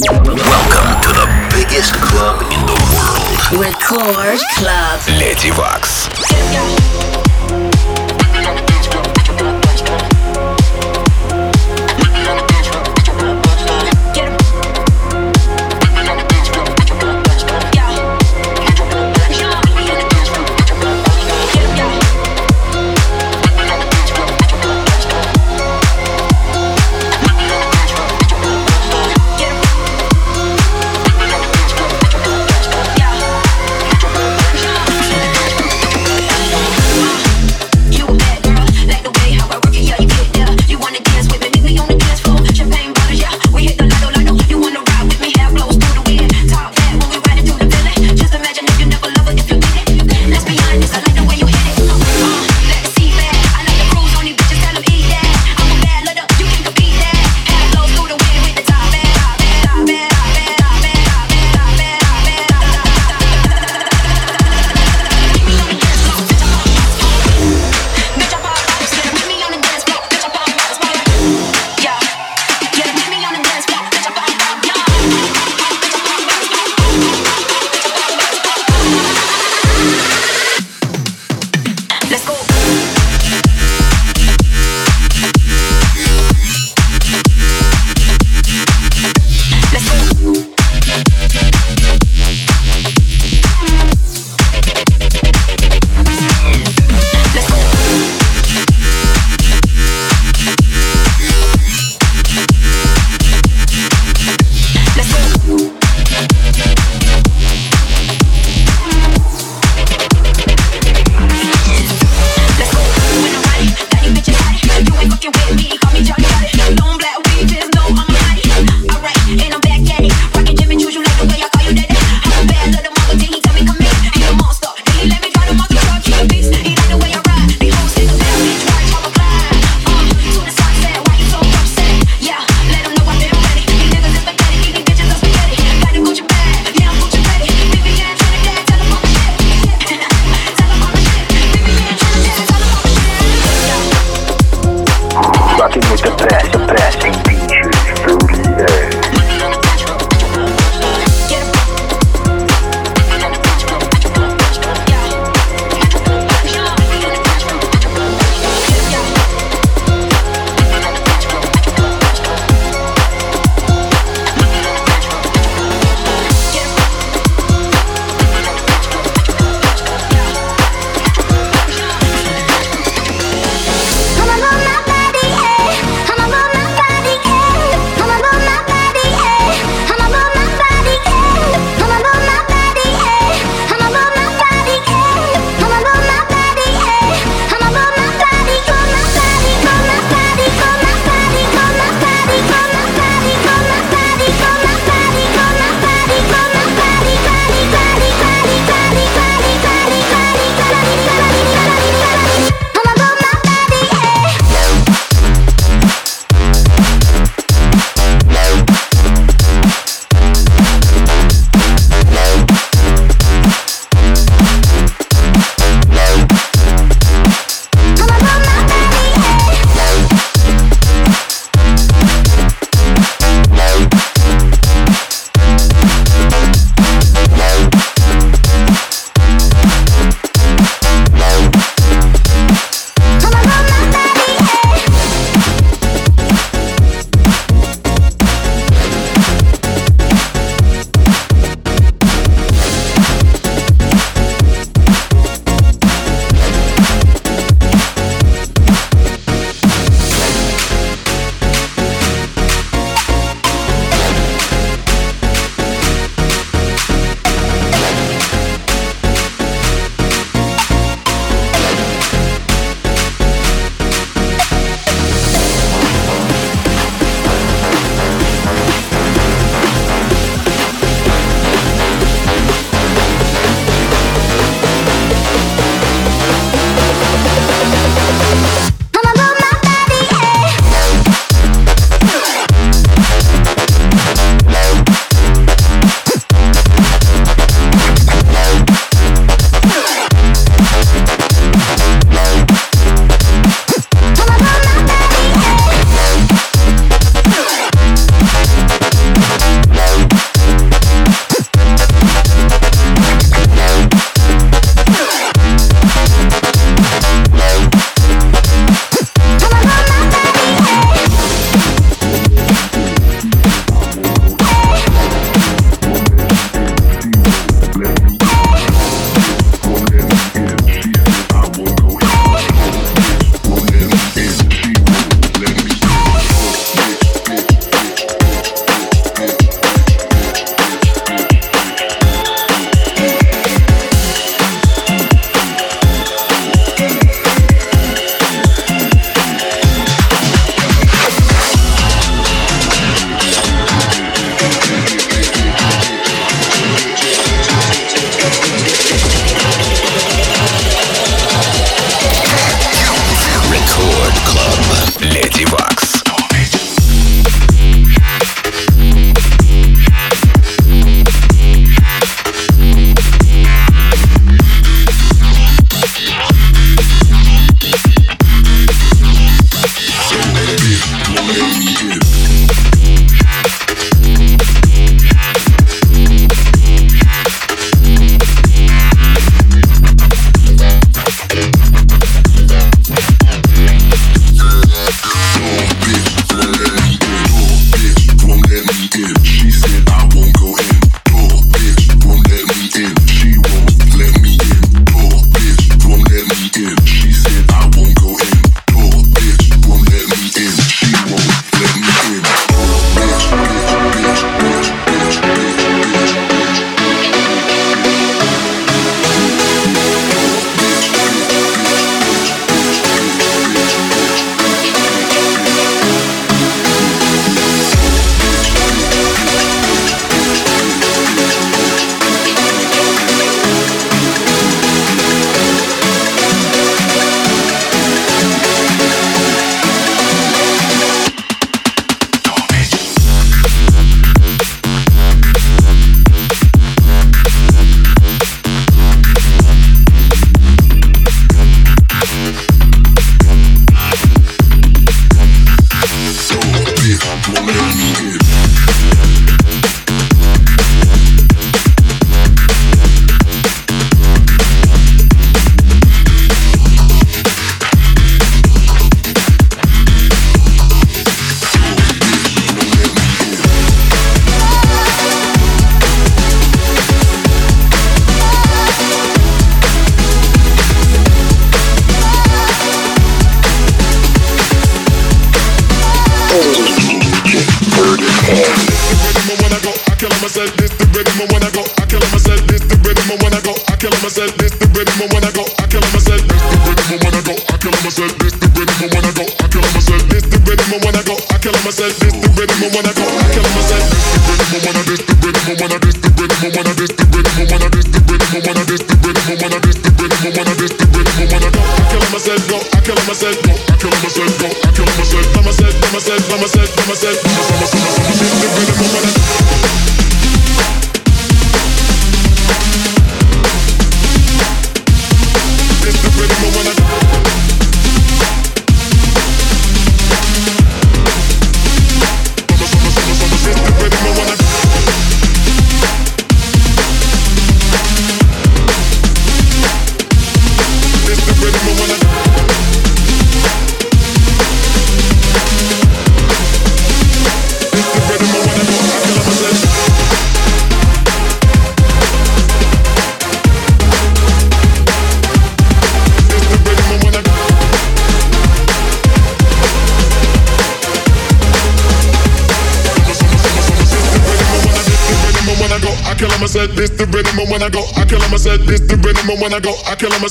Welcome to the biggest club in the world. Record Club. Lady Vox.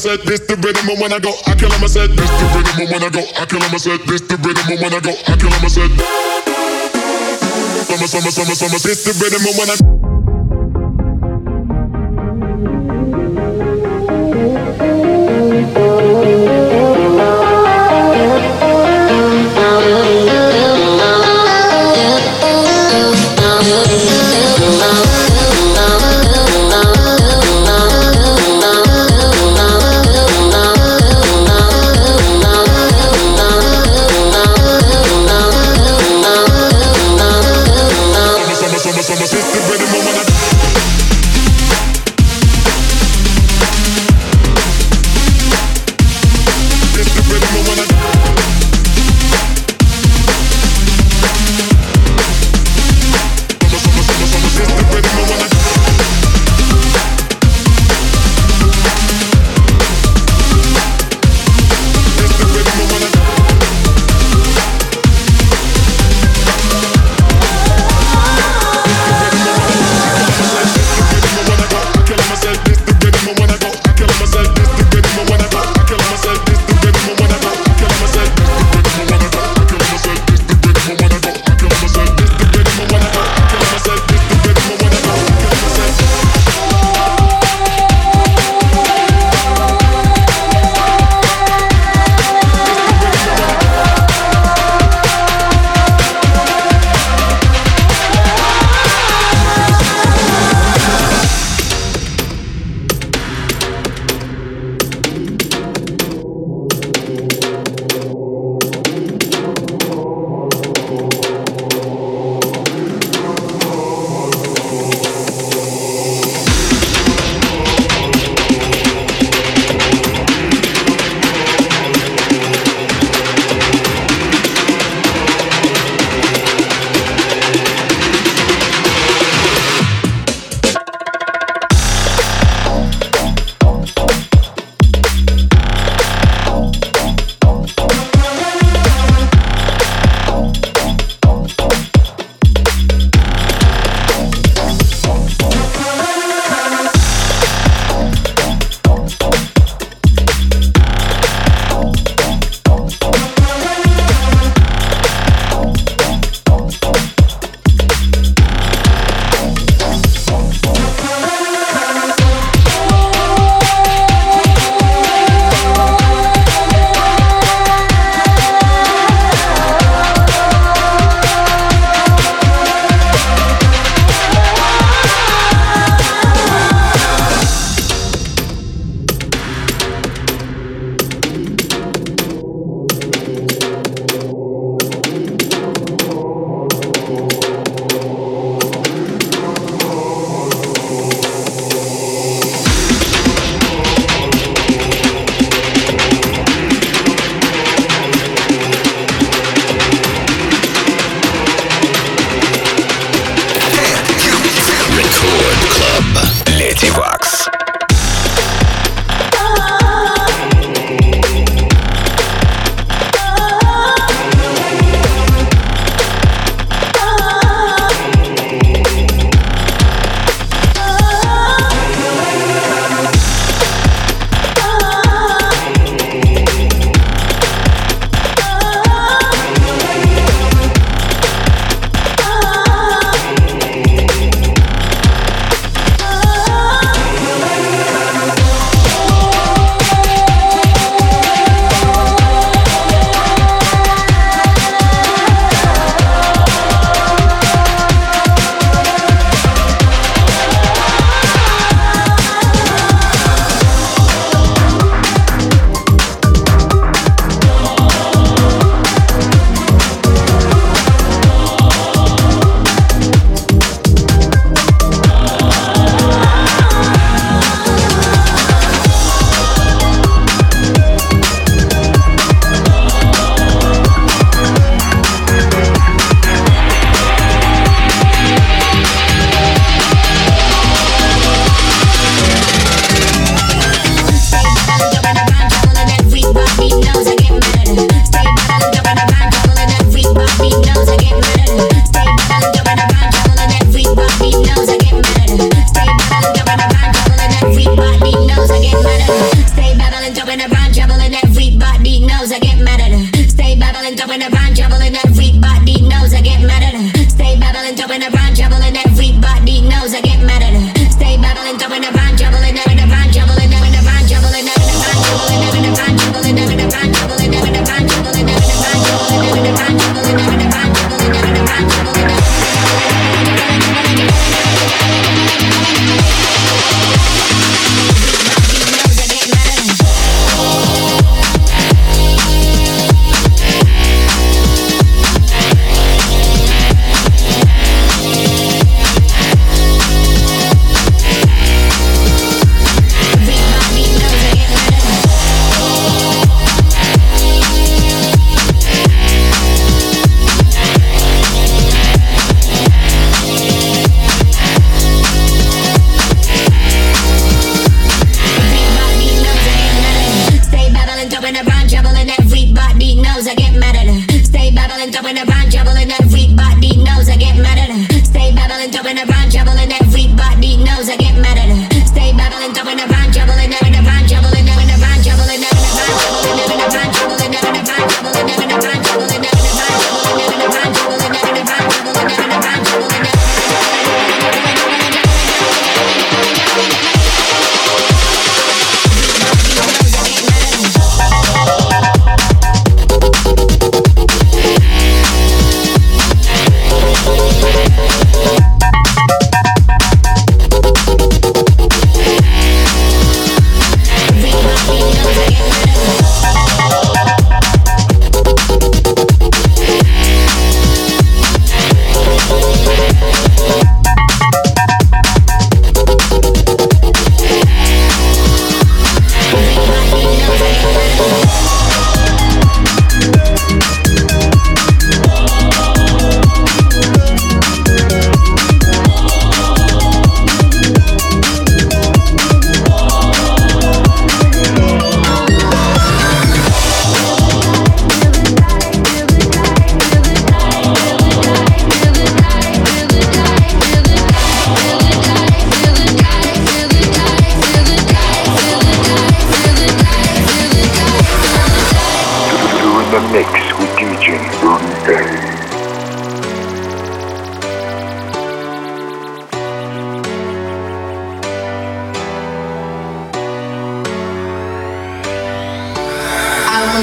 Said this the rhythm and when I go, I kill him, I said this the rhythm and when I go, I kill him, I said this the rhythm and when I go, I kill him, I said. Summer, summer, summer, summer, this the rhythm and when I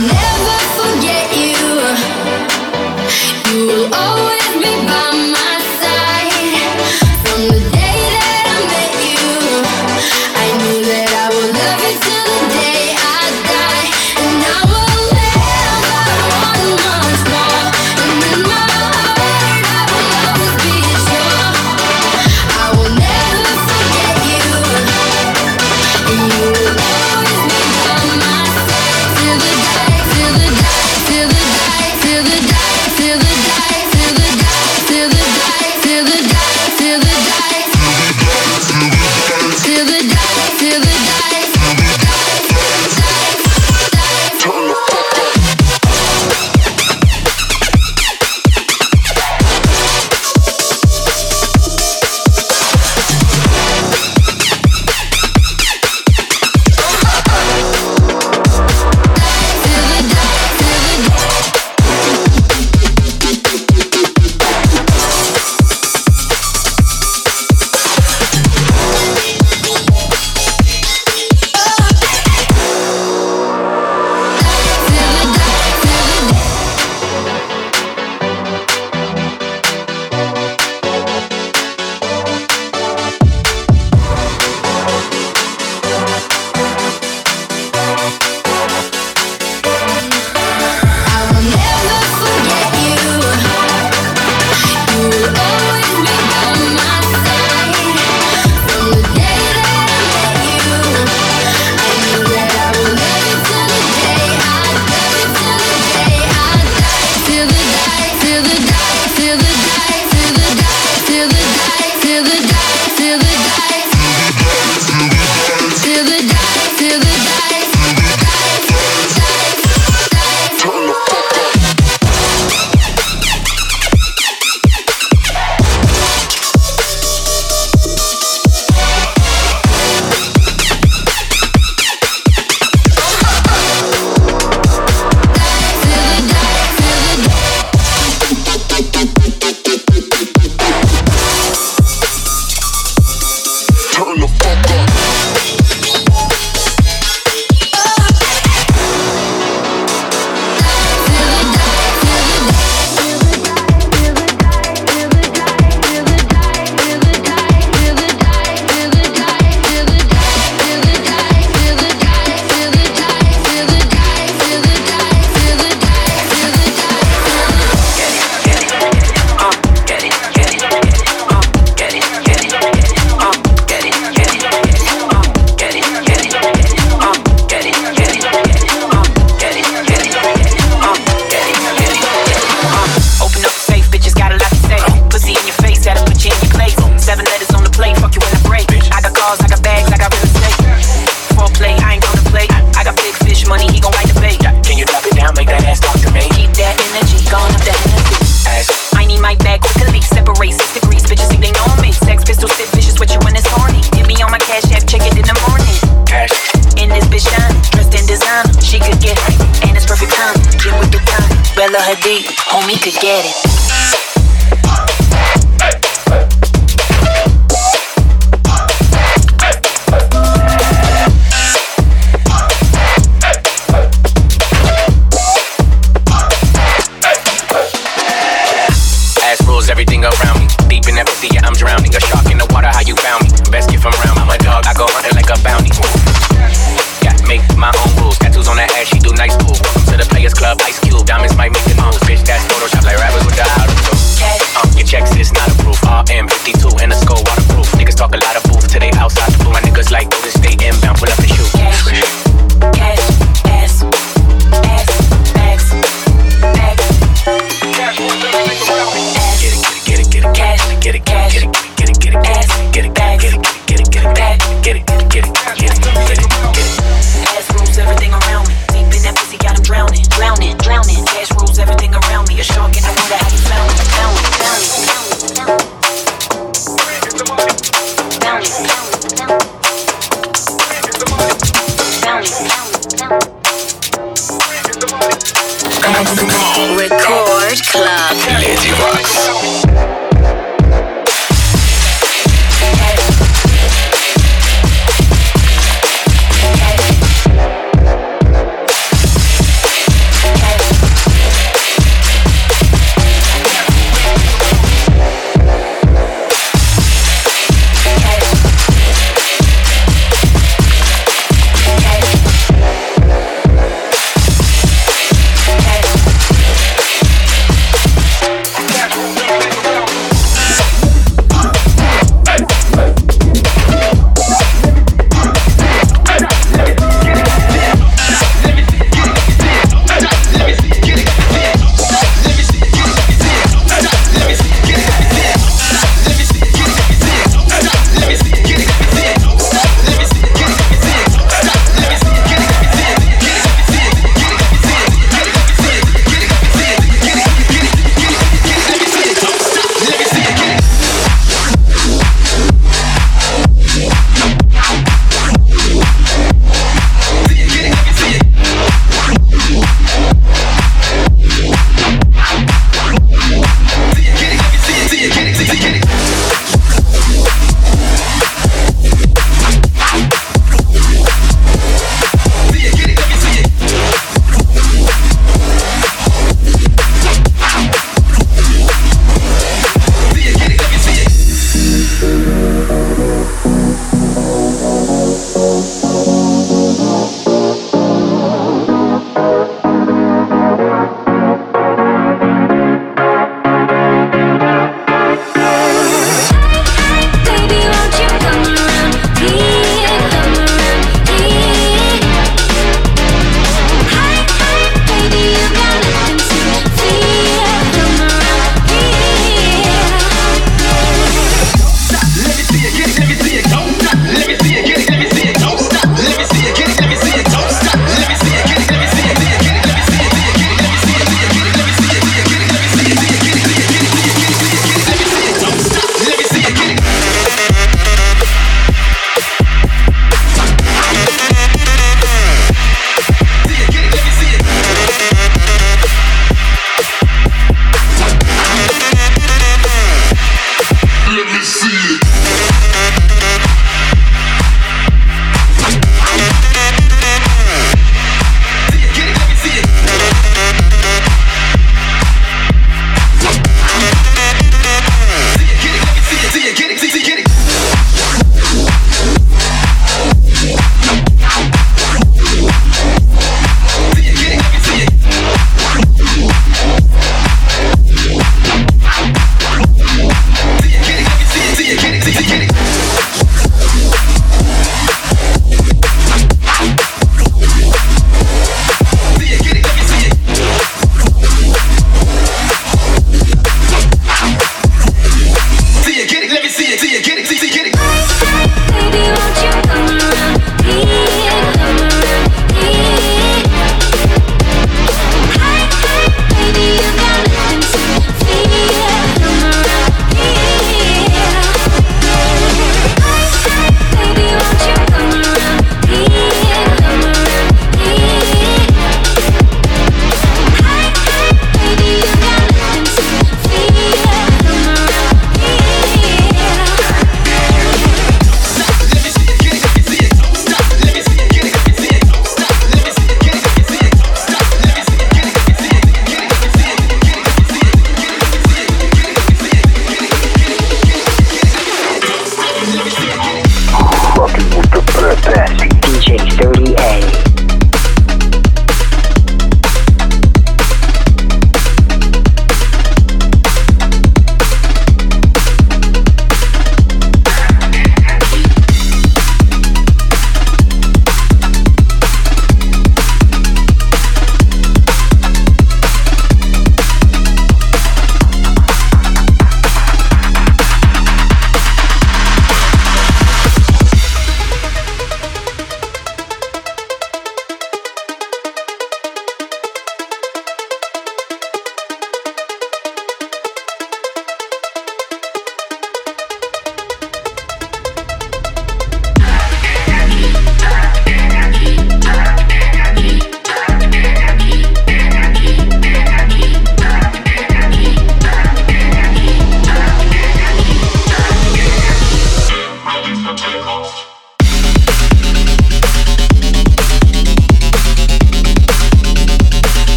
I'll never forget you. You will always.